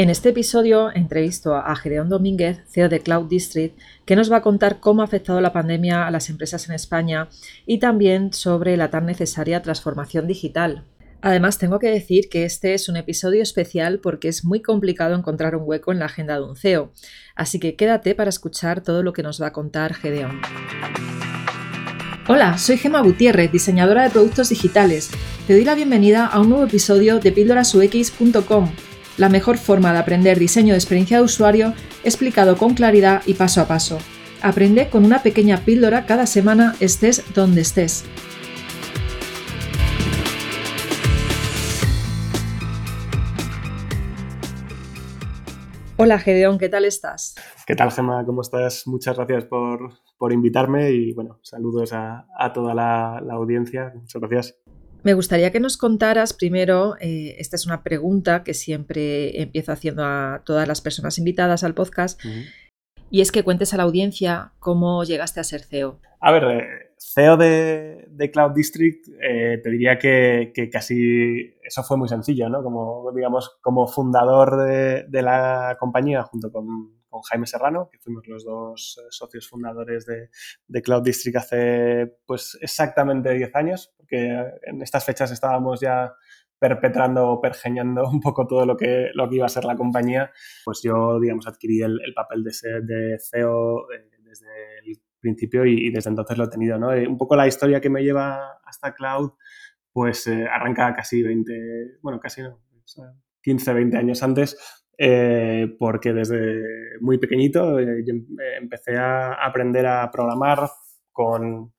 En este episodio entrevisto a Gedeón Domínguez, CEO de Cloud District, que nos va a contar cómo ha afectado la pandemia a las empresas en España y también sobre la tan necesaria transformación digital. Además, tengo que decir que este es un episodio especial porque es muy complicado encontrar un hueco en la agenda de un CEO, así que quédate para escuchar todo lo que nos va a contar Gedeón. Hola, soy Gema Gutiérrez, diseñadora de productos digitales. Te doy la bienvenida a un nuevo episodio de píldorasux.com la mejor forma de aprender diseño de experiencia de usuario explicado con claridad y paso a paso. Aprende con una pequeña píldora cada semana estés donde estés. Hola Gedeón, ¿qué tal estás? ¿Qué tal Gemma? ¿Cómo estás? Muchas gracias por, invitarme y bueno, saludos a, toda la audiencia. Muchas gracias. Me gustaría que nos contaras primero, eh, esta es una pregunta que siempre empiezo haciendo a todas las personas invitadas al podcast, y es que cuentes a la audiencia cómo llegaste a ser CEO. A ver, eh, CEO de, Cloud District, eh, te diría que, casi eso fue muy sencillo, ¿no? Como, digamos, como fundador de, de la compañía junto con con Jaime Serrano, que fuimos los dos eh, socios fundadores de, Cloud District hace pues exactamente 10 años, porque en estas fechas estábamos ya perpetrando o pergeñando un poco todo lo que, lo que iba a ser la compañía, pues yo, digamos, adquirí el, papel de, ser, de CEO eh, desde el principio y, desde entonces lo he tenido, ¿no? Eh, un poco la historia que me lleva hasta Cloud, pues arranca casi 20, bueno, casi no, 15, 20 años antes, eh, porque desde muy pequeñito eh, em, eh, empecé a aprender a programar con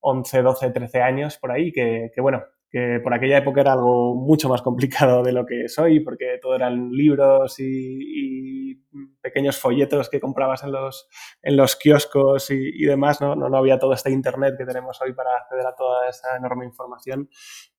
11, 12, 13 años por ahí, que, bueno, que por aquella época era algo mucho más complicado de lo que soy, porque todo eran libros y, pequeños folletos que comprabas en los, en los kioscos y, demás, ¿no? ¿no? había todo este internet que tenemos hoy para acceder a toda esa enorme información.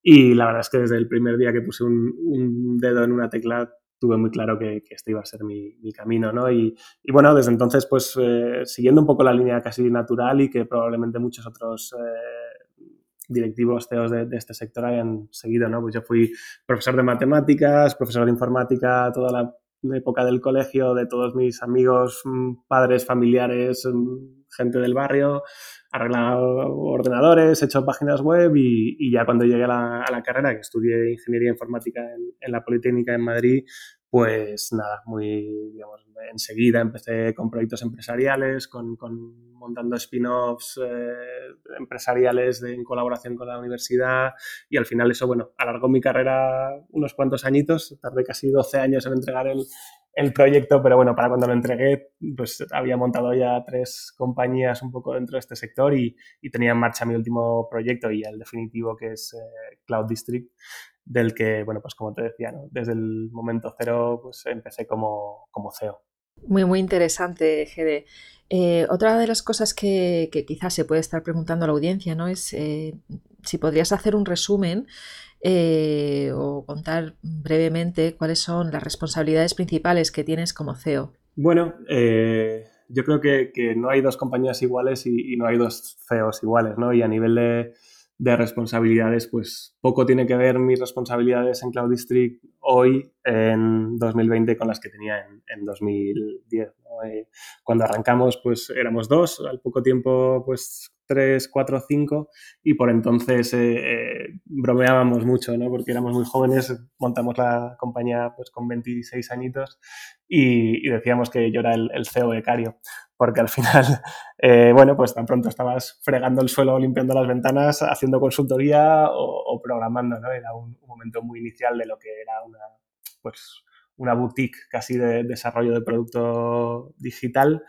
Y la verdad es que desde el primer día que puse un, un dedo en una tecla tuve muy claro que, este iba a ser mi, camino, ¿no? Y, bueno, desde entonces, pues eh, siguiendo un poco la línea casi natural y que probablemente muchos otros eh, directivos CEOs de, este sector hayan seguido, ¿no? Pues yo fui profesor de matemáticas, profesor de informática toda la época del colegio, de todos mis amigos, mm, padres, familiares, mm, gente del barrio, arreglado ordenadores, hecho páginas web y, ya cuando llegué a la, carrera, que estudié ingeniería informática en, la Politécnica en Madrid, pues nada, muy, digamos, enseguida empecé con proyectos empresariales, con, montando spin-offs eh, empresariales en colaboración con la universidad y al final eso, bueno, alargó mi carrera unos cuantos añitos, tardé casi 12 años en entregar el, el proyecto, pero bueno, para cuando lo entregué, pues había montado ya tres compañías un poco dentro de este sector y, tenía en marcha mi último proyecto y el definitivo que es eh, Cloud District, del que, bueno, pues como te decía, desde el momento cero, pues empecé como, como CEO. Muy, muy interesante, GD. Eh, otra de las cosas que, quizás se puede estar preguntando la audiencia, ¿no? Es eh, si podrías hacer un resumen eh, o contar brevemente cuáles son las responsabilidades principales que tienes como CEO. Bueno, eh, yo creo que, no hay dos compañías iguales y, no hay dos CEOs iguales, ¿no? Y a nivel de, responsabilidades, pues poco tiene que ver mis responsabilidades en Cloud District hoy, en 2020, con las que tenía en, 2010. Eh, cuando arrancamos, pues éramos dos, al poco tiempo, pues 3, 4, 5 y por entonces eh, eh, bromeábamos mucho, ¿no? Porque éramos muy jóvenes, montamos la compañía pues con 26 añitos y, decíamos que yo era el, CEO becario, porque al final, eh, bueno, pues tan pronto estabas fregando el suelo, limpiando las ventanas, haciendo consultoría o, programando, ¿no? Era un, momento muy inicial de lo que era una, pues, una boutique casi de desarrollo de producto digital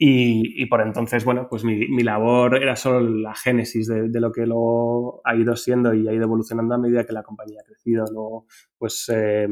y, por entonces, bueno, pues mi, mi, labor era solo la génesis de, de, lo que luego ha ido siendo y ha ido evolucionando a medida que la compañía ha crecido. Luego, pues eh,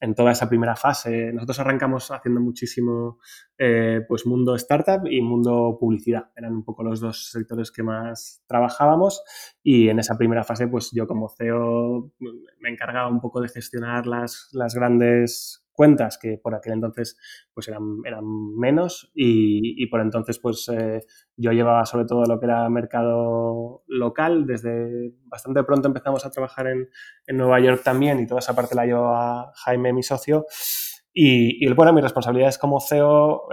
en toda esa primera fase, nosotros arrancamos haciendo muchísimo eh, pues mundo startup y mundo publicidad. Eran un poco los dos sectores que más trabajábamos y en esa primera fase, pues yo como CEO me encargaba un poco de gestionar las, las grandes cuentas que por aquel entonces pues eran, eran menos y, por entonces pues eh, yo llevaba sobre todo lo que era mercado local, desde bastante pronto empezamos a trabajar en, Nueva York también y toda esa parte la llevaba Jaime, mi socio, Y, y bueno, mi responsabilidad es como CEO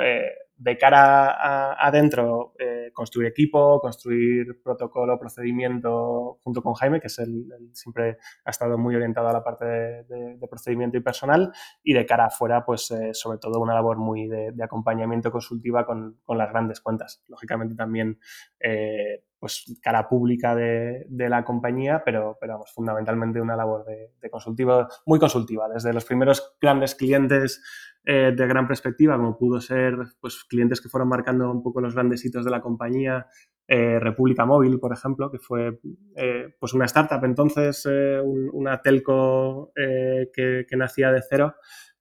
de cara adentro, eh, construir equipo, construir protocolo, procedimiento junto con Jaime, que es el, siempre ha estado muy orientado a la parte de, procedimiento y personal, y de cara afuera, pues eh, sobre todo una labor muy de, acompañamiento consultiva con, las grandes cuentas. Lógicamente también eh, pues cara pública de, la compañía, pero, pero vamos, fundamentalmente una labor de, de consultiva, muy consultiva, desde los primeros grandes clientes eh, de gran perspectiva, como pudo ser pues, clientes que fueron marcando un poco los grandes hitos de la compañía, eh, República Móvil, por ejemplo, que fue eh, pues una startup entonces, una telco que, que, nacía de cero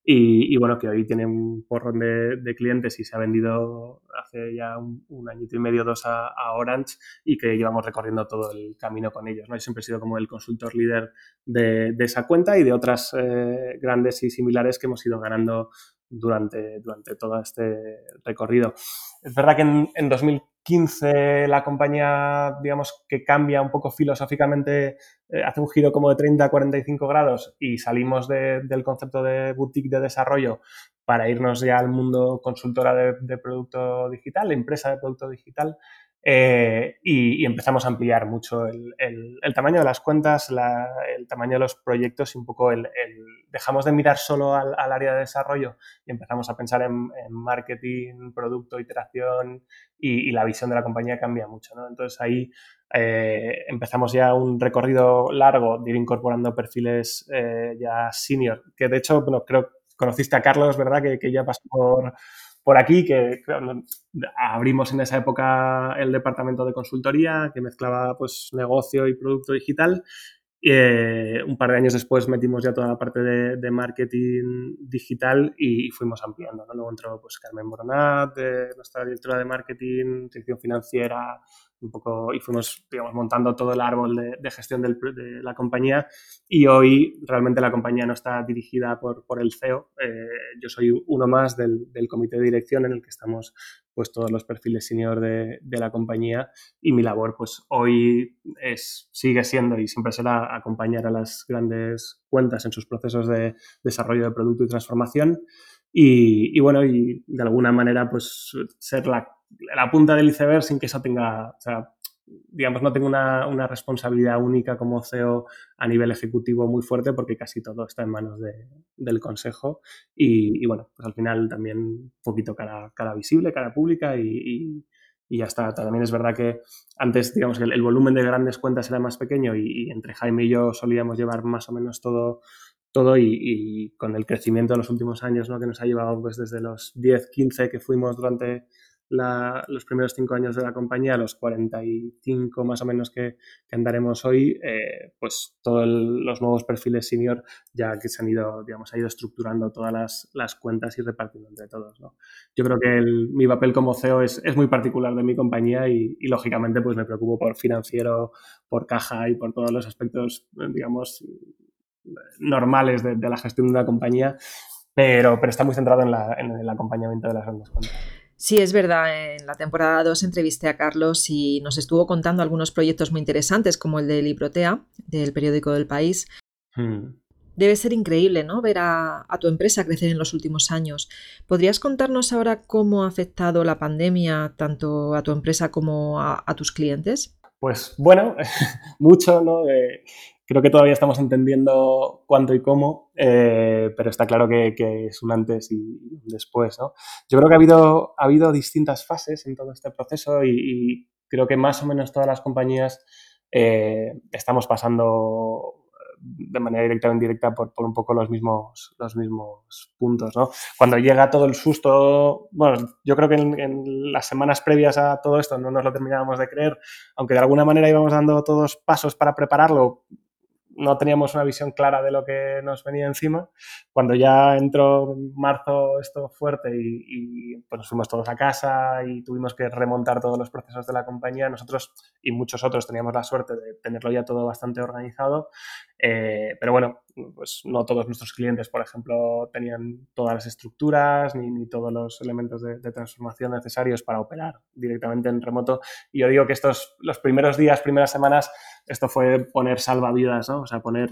y, bueno, que hoy tiene un porrón de, clientes y se ha vendido hace ya un, añito y medio, dos a, Orange y que llevamos recorriendo todo el camino con ellos. ¿no? Yo siempre he sido como el consultor líder de, esa cuenta y de otras eh, grandes y similares que hemos ido ganando durante, durante todo este recorrido. Es verdad que en, en 2015 la compañía, digamos, que cambia un poco filosóficamente, eh, hace un giro como de 30 a 45 grados y salimos del concepto de boutique de desarrollo para irnos ya al mundo consultora de, de producto digital, empresa de producto digital. Eh, y, empezamos a ampliar mucho el, tamaño de las cuentas, el tamaño de los proyectos y un poco el, dejamos de mirar solo al, área de desarrollo y empezamos a pensar en, marketing, producto, iteración y, la visión de la compañía cambia mucho. ¿no? Entonces ahí eh, empezamos ya un recorrido largo de ir incorporando perfiles eh, ya senior, que de hecho, bueno, creo conociste a Carlos, ¿verdad? Que, que ya pasó por por aquí, que abrimos en esa época el departamento de consultoría que mezclaba pues negocio y producto digital. Eh, un par de años después metimos ya toda la parte de, marketing digital y, fuimos ampliando. Luego entró pues, Carmen Moronat, nuestra directora de marketing, sección financiera, un poco y fuimos, digamos, montando todo el árbol de, gestión de la compañía. Y hoy realmente la compañía no está dirigida por, por el CEO. Eh, yo soy uno más del, del, comité de dirección en el que estamos pues todos los perfiles senior de, de, la compañía. Y mi labor pues hoy es, sigue siendo y siempre será acompañar a las grandes cuentas en sus procesos de desarrollo de producto y transformación. Y, y bueno, y de alguna manera pues ser la la punta del iceberg sin que eso tenga, digamos, no tengo una, una, responsabilidad única como CEO a nivel ejecutivo muy fuerte porque casi todo está en manos de, del consejo y, bueno, pues al final también un poquito cara, cara visible, cara pública y, y, está. También es verdad que antes, digamos, que el, volumen de grandes cuentas era más pequeño y, entre Jaime y yo solíamos llevar más o menos todo todo y, con el crecimiento de los últimos años ¿no? que nos ha llevado pues desde los 10, 15 que fuimos durante los primeros cinco años de la compañía, los 45 más o menos que, andaremos hoy, eh, pues todos los nuevos perfiles senior ya que se han ido, digamos, ha ido estructurando todas las, cuentas y repartiendo entre todos. Yo creo que mi papel como CEO es, muy particular de mi compañía y, lógicamente pues me preocupo por financiero, por caja y por todos los aspectos, digamos, normales de, la gestión de una compañía, pero, pero está muy centrado en, en el acompañamiento de las grandes cuentas. Sí, es verdad. En la temporada 2 entrevisté a Carlos y nos estuvo contando algunos proyectos muy interesantes, como el de Librotea, del periódico del país. Hmm. Debe ser increíble, ¿no? Ver a, tu empresa crecer en los últimos años. ¿Podrías contarnos ahora cómo ha afectado la pandemia tanto a tu empresa como a, tus clientes? Pues bueno, mucho, ¿no? Creo que todavía estamos entendiendo cuánto y cómo, eh, pero está claro que, es un antes y después. ¿no? Yo creo que ha habido, ha habido distintas fases en todo este proceso y, creo que más o menos todas las compañías eh, estamos pasando de manera directa o indirecta por, por, un poco los mismos, los mismos puntos. ¿no? Cuando llega todo el susto, bueno, yo creo que en, las semanas previas a todo esto no nos lo terminábamos de creer, aunque de alguna manera íbamos dando todos pasos para prepararlo, no teníamos una visión clara de lo que nos venía encima. Cuando ya entró marzo esto fuerte y, pues nos fuimos todos a casa y tuvimos que remontar todos los procesos de la compañía, nosotros y muchos otros teníamos la suerte de tenerlo ya todo bastante organizado. Eh, pero bueno, pues no todos nuestros clientes, por ejemplo, tenían todas las estructuras ni, ni todos los elementos de, de, transformación necesarios para operar directamente en remoto. Y yo digo que estos, los primeros días, primeras semanas, esto fue poner salvavidas, ¿no? O sea, poner,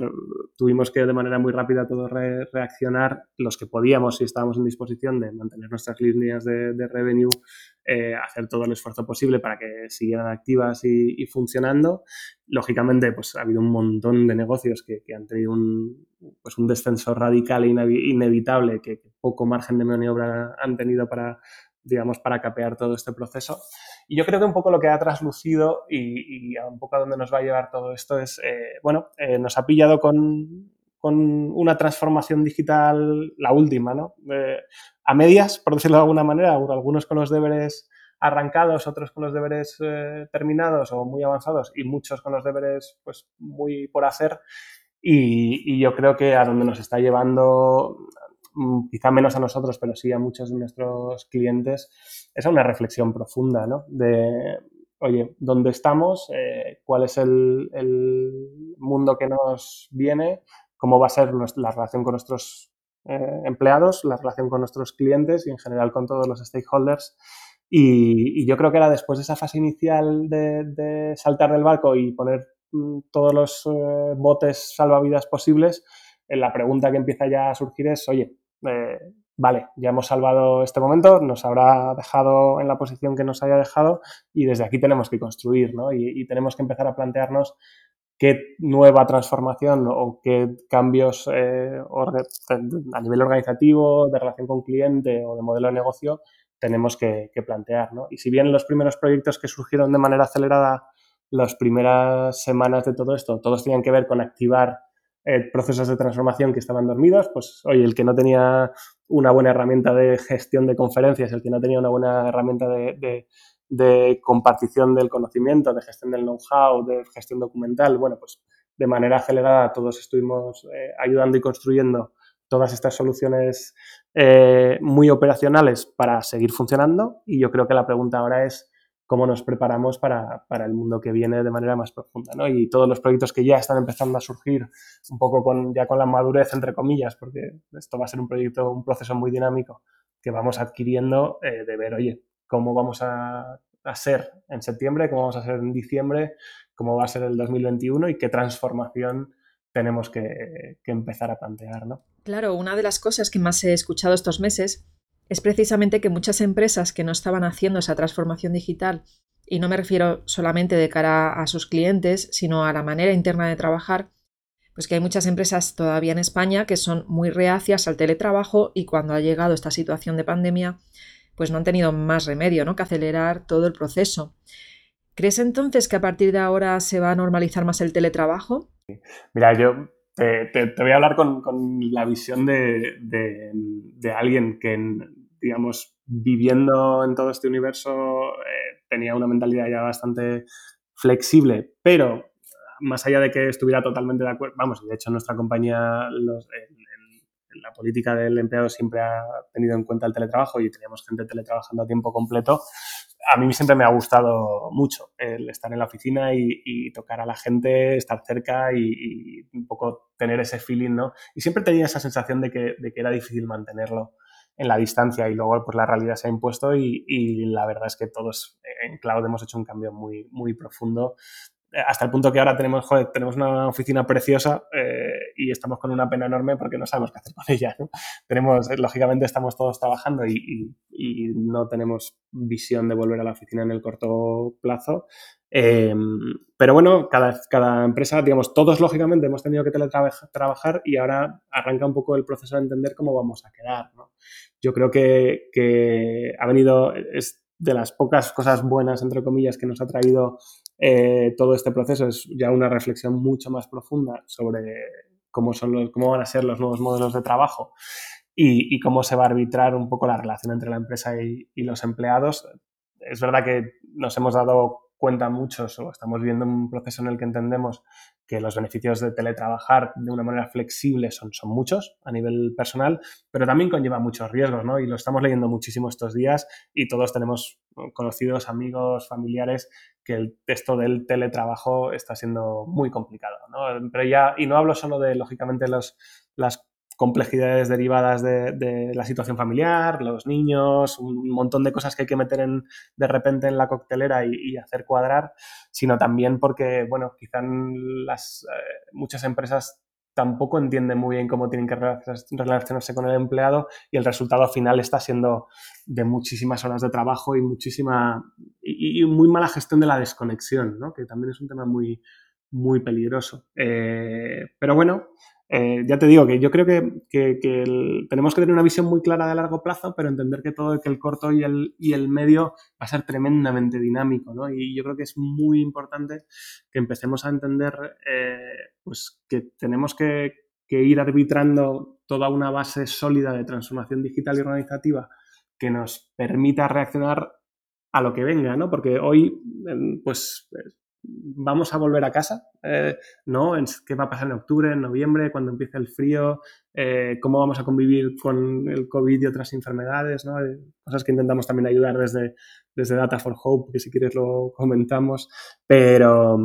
tuvimos que de manera muy rápida todos re, reaccionar los que podíamos si estábamos en disposición de mantener nuestras líneas de, de revenue, eh, hacer todo el esfuerzo posible para que siguieran activas y, y, funcionando. Lógicamente, pues ha habido un montón de negocios que, que han tenido un, pues, un descenso radical e inevitable, que, que poco margen de maniobra han tenido para, digamos, para capear todo este proceso. Y yo creo que un poco lo que ha traslucido y, y un poco a dónde nos va a llevar todo esto es, eh, bueno, eh, nos ha pillado con, con, una transformación digital, la última, ¿no? Eh, a medias, por decirlo de alguna manera, algunos con los deberes arrancados, otros con los deberes eh, terminados o muy avanzados y muchos con los deberes pues muy por hacer. Y, y, yo creo que a donde nos está llevando quizá menos a nosotros, pero sí a muchos de nuestros clientes, es una reflexión profunda, ¿no? De, oye, ¿dónde estamos? Eh, ¿Cuál es el, mundo que nos viene? ¿Cómo va a ser la relación con nuestros eh, empleados, la relación con nuestros clientes y en general con todos los stakeholders? Y, yo creo que era después de esa fase inicial de, saltar del barco y poner mm, todos los eh, botes salvavidas posibles, la pregunta que empieza ya a surgir es, oye, eh, vale, ya hemos salvado este momento, nos habrá dejado en la posición que nos haya dejado y desde aquí tenemos que construir, ¿no? Y, tenemos que empezar a plantearnos qué nueva transformación o qué cambios eh, a nivel organizativo, de relación con cliente o de modelo de negocio tenemos que, que, plantear. ¿no? Y si bien los primeros proyectos que surgieron de manera acelerada las primeras semanas de todo esto, todos tenían que ver con activar eh, procesos de transformación que estaban dormidos, pues oye, el que no tenía una buena herramienta de gestión de conferencias, el que no tenía una buena herramienta de, de, compartición del conocimiento, de gestión del know-how, de gestión documental, bueno, pues de manera acelerada todos estuvimos eh, ayudando y construyendo todas estas soluciones eh, muy operacionales para seguir funcionando. Y yo creo que la pregunta ahora es cómo nos preparamos para, para, el mundo que viene de manera más profunda. ¿no? Y todos los proyectos que ya están empezando a surgir, un poco con, ya con la madurez, entre comillas, porque esto va a ser un proyecto, un proceso muy dinámico que vamos adquiriendo eh, de ver, oye, cómo vamos a, a, ser en septiembre, cómo vamos a ser en diciembre, cómo va a ser el 2021 y qué transformación tenemos que, que empezar a plantear. ¿no? Claro, una de las cosas que más he escuchado estos meses es precisamente que muchas empresas que no estaban haciendo esa transformación digital, y no me refiero solamente de cara a sus clientes, sino a la manera interna de trabajar, pues que hay muchas empresas todavía en España que son muy reacias al teletrabajo y cuando ha llegado esta situación de pandemia, pues no han tenido más remedio ¿no? que acelerar todo el proceso. ¿Crees entonces que a partir de ahora se va a normalizar más el teletrabajo? Mira, yo te, te, voy a hablar con, la visión de, alguien que, digamos, viviendo en todo este universo, eh, tenía una mentalidad ya bastante flexible, pero más allá de que estuviera totalmente de acuerdo, vamos, de hecho nuestra compañía, los, en, en, la política del empleado siempre ha tenido en cuenta el teletrabajo y teníamos gente teletrabajando a tiempo completo, a mí siempre me ha gustado mucho el estar en la oficina y, y tocar a la gente, estar cerca y, y, un poco tener ese feeling, ¿no? Y siempre tenía esa sensación de que, de que era difícil mantenerlo en la distancia y luego pues la realidad se ha impuesto y, y, la verdad es que todos en Cloud hemos hecho un cambio muy, muy profundo hasta el punto que ahora tenemos, joder, tenemos una oficina preciosa eh, y estamos con una pena enorme porque no sabemos qué hacer con ella. ¿no? Tenemos, lógicamente estamos todos trabajando y, y, y, no tenemos visión de volver a la oficina en el corto plazo. Eh, pero bueno, cada, cada empresa, digamos, todos lógicamente hemos tenido que teletrabajar y ahora arranca un poco el proceso de entender cómo vamos a quedar. Yo creo que, que ha venido, es de las pocas cosas buenas, entre comillas, que nos ha traído eh, todo este proceso es ya una reflexión mucho más profunda sobre cómo, son los, cómo van a ser los nuevos modelos de trabajo y, y cómo se va a arbitrar un poco la relación entre la empresa y, y, los empleados. Es verdad que nos hemos dado cuenta muchos o estamos viendo un proceso en el que entendemos que los beneficios de teletrabajar de una manera flexible son, son muchos a nivel personal, pero también conlleva muchos riesgos, ¿no? Y lo estamos leyendo muchísimo estos días y todos tenemos conocidos, amigos, familiares que el texto del teletrabajo está siendo muy complicado, ¿no? Pero ya, y no hablo solo de, lógicamente, los, las complejidades derivadas de, la situación familiar, los niños, un montón de cosas que hay que meter en, de repente en la coctelera y, hacer cuadrar, sino también porque, bueno, quizás las, eh, muchas empresas tampoco entienden muy bien cómo tienen que relacionarse con el empleado y el resultado final está siendo de muchísimas horas de trabajo y muchísima y, muy mala gestión de la desconexión, ¿no? que también es un tema muy, muy peligroso. Eh, pero bueno, eh, ya te digo que yo creo que, tenemos que tener una visión muy clara de largo plazo, pero entender que todo que el corto y el, y el medio va a ser tremendamente dinámico, ¿no? Y yo creo que es muy importante que empecemos a entender eh, pues que tenemos que, ir arbitrando toda una base sólida de transformación digital y organizativa que nos permita reaccionar a lo que venga, ¿no? Porque hoy, pues, vamos a volver a casa, eh, ¿no? ¿Qué va a pasar en octubre, en noviembre, cuando empiece el frío? Eh, ¿Cómo vamos a convivir con el COVID y otras enfermedades? ¿no? Cosas que intentamos también ayudar desde, desde Data for Hope, que si quieres lo comentamos, pero,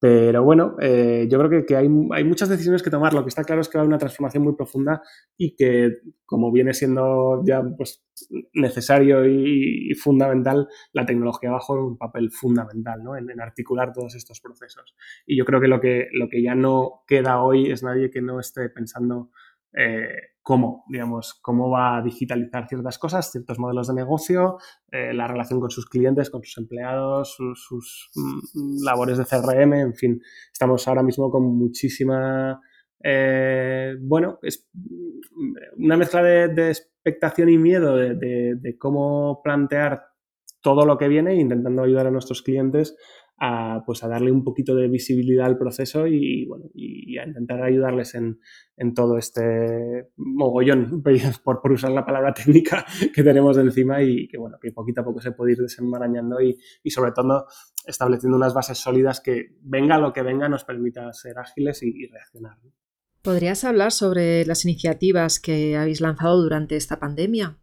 pero bueno, eh, yo creo que, hay, muchas decisiones que tomar. Lo que está claro es que va a haber una transformación muy profunda y que, como viene siendo ya pues, necesario y, fundamental, la tecnología va a jugar un papel fundamental ¿no? en, articular todos estos procesos. Y yo creo que lo, que lo que ya no queda hoy es nadie que no esté pensando eh, cómo, digamos, cómo va a digitalizar ciertas cosas, ciertos modelos de negocio, eh, la relación con sus clientes, con sus empleados, sus, mm, labores de CRM, en fin, estamos ahora mismo con muchísima, eh, bueno, es una mezcla de, expectación y miedo de, cómo plantear todo lo que viene intentando ayudar a nuestros clientes a, pues a darle un poquito de visibilidad al proceso y, bueno, y, a intentar ayudarles en, en, todo este mogollón, por, por, usar la palabra técnica que tenemos encima y que, bueno, que poquito a poco se puede ir desenmarañando y, y sobre todo estableciendo unas bases sólidas que venga lo que venga nos permita ser ágiles y, reaccionar. ¿Podrías hablar sobre las iniciativas que habéis lanzado durante esta pandemia?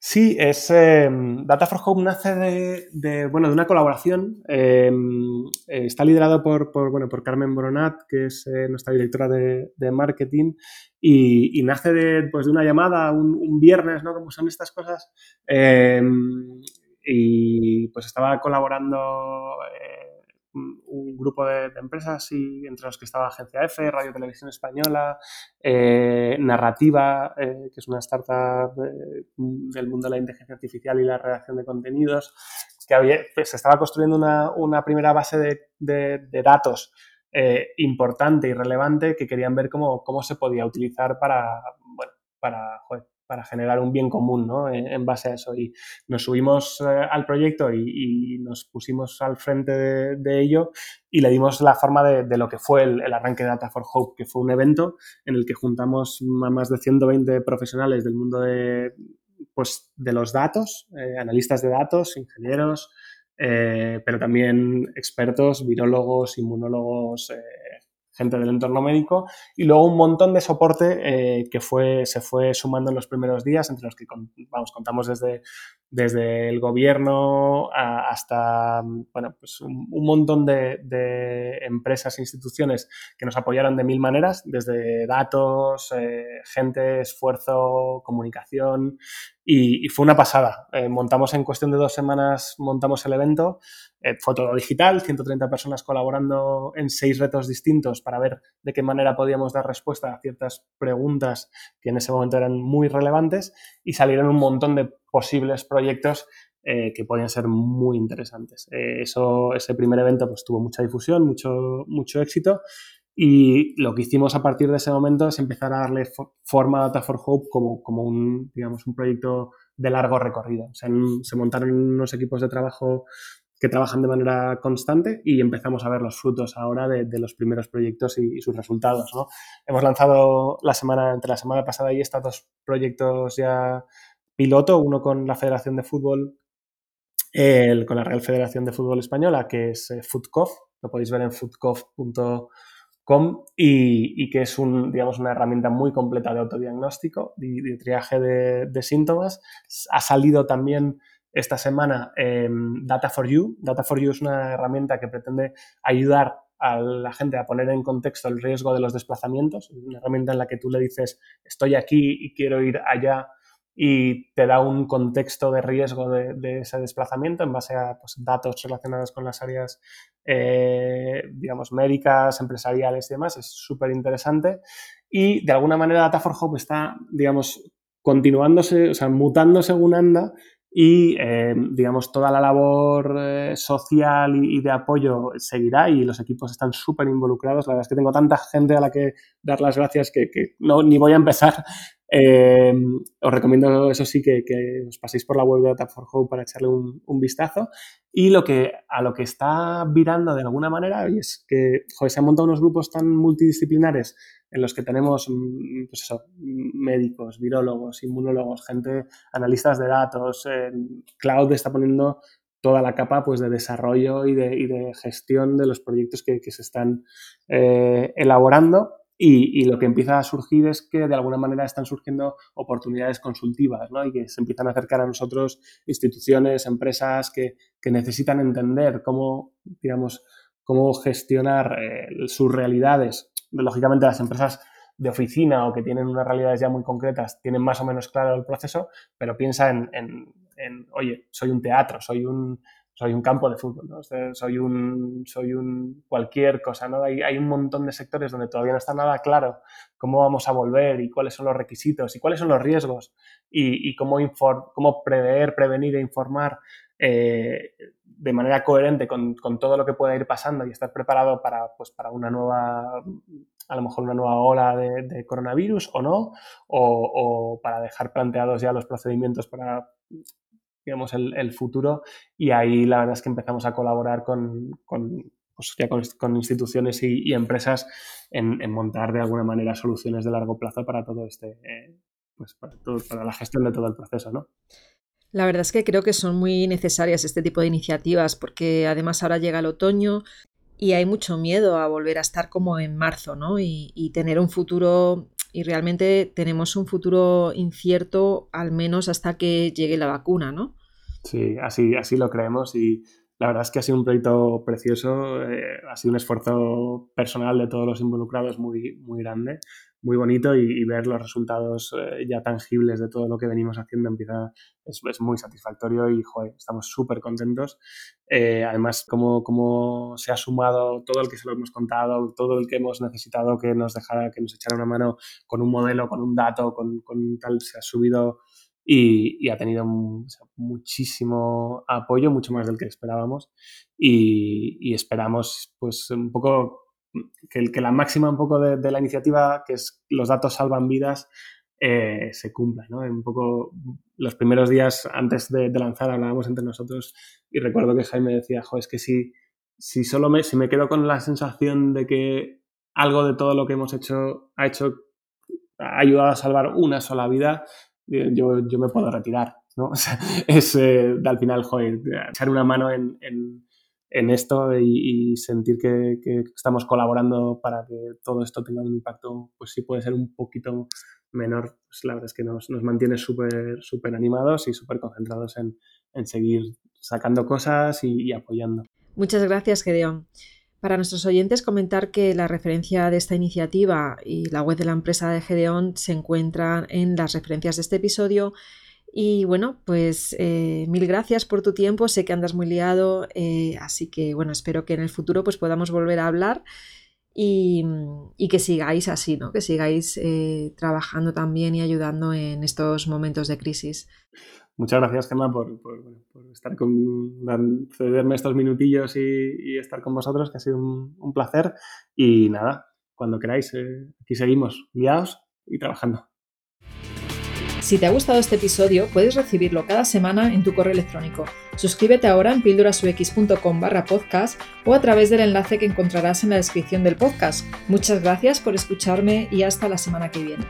Sí, es em, Data for Hope nace de, bueno, de una colaboración. Em, eh, está liderado por, bueno, por Carmen Boronat, que es eh, nuestra directora de, marketing, y, nace de, pues, de una llamada un, viernes, ¿no? Como son estas cosas. Em, y pues estaba colaborando eh, un grupo de, empresas y entre los que estaba Agencia F, Radio Televisión Española, eh, Narrativa, eh, que es una startup eh, del mundo de la inteligencia artificial y la redacción de contenidos, que había, pues, se estaba construyendo una, primera base de, datos importante y relevante que querían ver cómo, cómo se podía utilizar para, bueno, para, para generar un bien común ¿no? en, base a eso. Y nos subimos eh, al proyecto y, nos pusimos al frente de, ello y le dimos la forma de, lo que fue el, arranque de Data for Hope, que fue un evento en el que juntamos a más de 120 profesionales del mundo de, pues, de los datos, eh, analistas de datos, ingenieros, eh, pero también expertos, virólogos, inmunólogos, gente del entorno médico y luego un montón de soporte eh, que fue, se fue sumando en los primeros días, entre los que vamos, contamos desde, desde el gobierno hasta bueno, pues un, montón de, empresas e instituciones que nos apoyaron de mil maneras, desde datos, eh, gente, esfuerzo, comunicación y, fue una pasada. Eh, montamos en cuestión de dos semanas, montamos el evento, eh, digital, 130 personas colaborando en seis retos distintos para ver de qué manera podíamos dar respuesta a ciertas preguntas que en ese momento eran muy relevantes y salieron un montón de posibles proyectos eh, que podían ser muy interesantes. eso, ese primer evento pues, tuvo mucha difusión, mucho, mucho éxito y lo que hicimos a partir de ese momento es empezar a darle forma a Data for Hope como, como un, digamos, un proyecto de largo recorrido. se montaron unos equipos de trabajo que trabajan de manera constante y empezamos a ver los frutos ahora de, los primeros proyectos y, sus resultados. ¿no? Hemos lanzado la semana, entre la semana pasada y esta dos proyectos ya piloto, uno con la Federación de Fútbol, el, con la Real Federación de Fútbol Española, que es eh, lo podéis ver en foodcof.com y, que es un, digamos, una herramienta muy completa de autodiagnóstico y de, triaje de, síntomas. Ha salido también esta semana Data for You. Data for You es una herramienta que pretende ayudar a la gente a poner en contexto el riesgo de los desplazamientos. Una herramienta en la que tú le dices, estoy aquí y quiero ir allá y te da un contexto de riesgo de, ese desplazamiento en base a pues, datos relacionados con las áreas, eh, digamos, médicas, empresariales y demás. Es súper interesante. Y de alguna manera Data for Hope está, digamos, continuándose, o sea, mutando según anda y, eh, digamos, toda la labor eh, social y, de apoyo seguirá y los equipos están súper involucrados. La verdad es que tengo tanta gente a la que dar las gracias que, que no, ni voy a empezar eh, os recomiendo, eso sí, que, os paséis por la web de Data for Hope para echarle un, vistazo. Y lo que, a lo que está virando de alguna manera es que se han montado unos grupos tan multidisciplinares en los que tenemos mm, pues eso, médicos, virólogos, inmunólogos, gente, analistas de datos. Cloud está poniendo toda la capa pues, de desarrollo y de, gestión de los proyectos que, se están eh, elaborando y, lo que empieza a surgir es que de alguna manera están surgiendo oportunidades consultivas ¿no? y que se empiezan a acercar a nosotros instituciones, empresas que, necesitan entender cómo, digamos, cómo gestionar eh, sus realidades. Lógicamente las empresas de oficina o que tienen unas realidades ya muy concretas tienen más o menos claro el proceso, pero piensa en, en oye, soy un teatro, soy un, soy un campo de fútbol, ¿no? soy un, soy un cualquier cosa, ¿no? Hay, hay, un montón de sectores donde todavía no está nada claro cómo vamos a volver y cuáles son los requisitos y cuáles son los riesgos y, y cómo, cómo prever, prevenir e informar eh, de manera coherente con, con, todo lo que pueda ir pasando y estar preparado para, pues, para una nueva, a lo mejor una nueva ola de, coronavirus o no, o para dejar planteados ya los procedimientos para digamos, el, futuro y ahí la verdad es que empezamos a colaborar con, con, pues con, instituciones y, empresas en, montar de alguna manera soluciones de largo plazo para todo este, eh, pues para, para la gestión de todo el proceso, ¿no? La verdad es que creo que son muy necesarias este tipo de iniciativas porque además ahora llega el otoño y hay mucho miedo a volver a estar como en marzo, ¿no? Y, tener un futuro, y realmente tenemos un futuro incierto al menos hasta que llegue la vacuna, ¿no? Sí, así, así lo creemos y la verdad es que ha sido un proyecto precioso, eh, ha sido un esfuerzo personal de todos los involucrados muy, muy grande, muy bonito y, ver los resultados eh, ya tangibles de todo lo que venimos haciendo empieza, es, es muy satisfactorio y joder, estamos súper contentos. Eh, además, como, como se ha sumado todo el que se lo hemos contado, todo el que hemos necesitado que nos dejara, que nos echara una mano con un modelo, con un dato, con, con tal, se ha subido y, ha tenido muchísimo apoyo, mucho más del que esperábamos y, esperamos pues un poco que, que, la máxima un poco de, la iniciativa, que es los datos salvan vidas, eh, se cumpla. ¿no? Un poco los primeros días antes de, lanzar hablábamos entre nosotros y recuerdo que Jaime decía, jo, es que si, si solo me, si me quedo con la sensación de que algo de todo lo que hemos hecho ha hecho ha ayudado a salvar una sola vida, yo, yo me puedo retirar, ¿no? Es eh, al final, joder, echar una mano en, en esto y, sentir que, estamos colaborando para que todo esto tenga un impacto, pues sí puede ser un poquito menor, pues la verdad es que nos, mantiene súper animados y súper concentrados en, en, seguir sacando cosas y, y apoyando. Muchas gracias, Gedeón. Para nuestros oyentes, comentar que la referencia de esta iniciativa y la web de la empresa de Gedeon se encuentran en las referencias de este episodio. Y bueno, pues eh, mil gracias por tu tiempo. Sé que andas muy liado, eh, así que bueno, espero que en el futuro pues podamos volver a hablar y, que sigáis así, ¿no? Que sigáis eh, trabajando también y ayudando en estos momentos de crisis. Muchas gracias, Gemma, por, por, estar con, cederme estos minutillos y, estar con vosotros, que ha sido un, placer. Y nada, cuando queráis, aquí seguimos, guiados y trabajando. Si te ha gustado este episodio, puedes recibirlo cada semana en tu correo electrónico. Suscríbete ahora en píldorasux.com barra podcast o a través del enlace que encontrarás en la descripción del podcast. Muchas gracias por escucharme y hasta la semana que viene.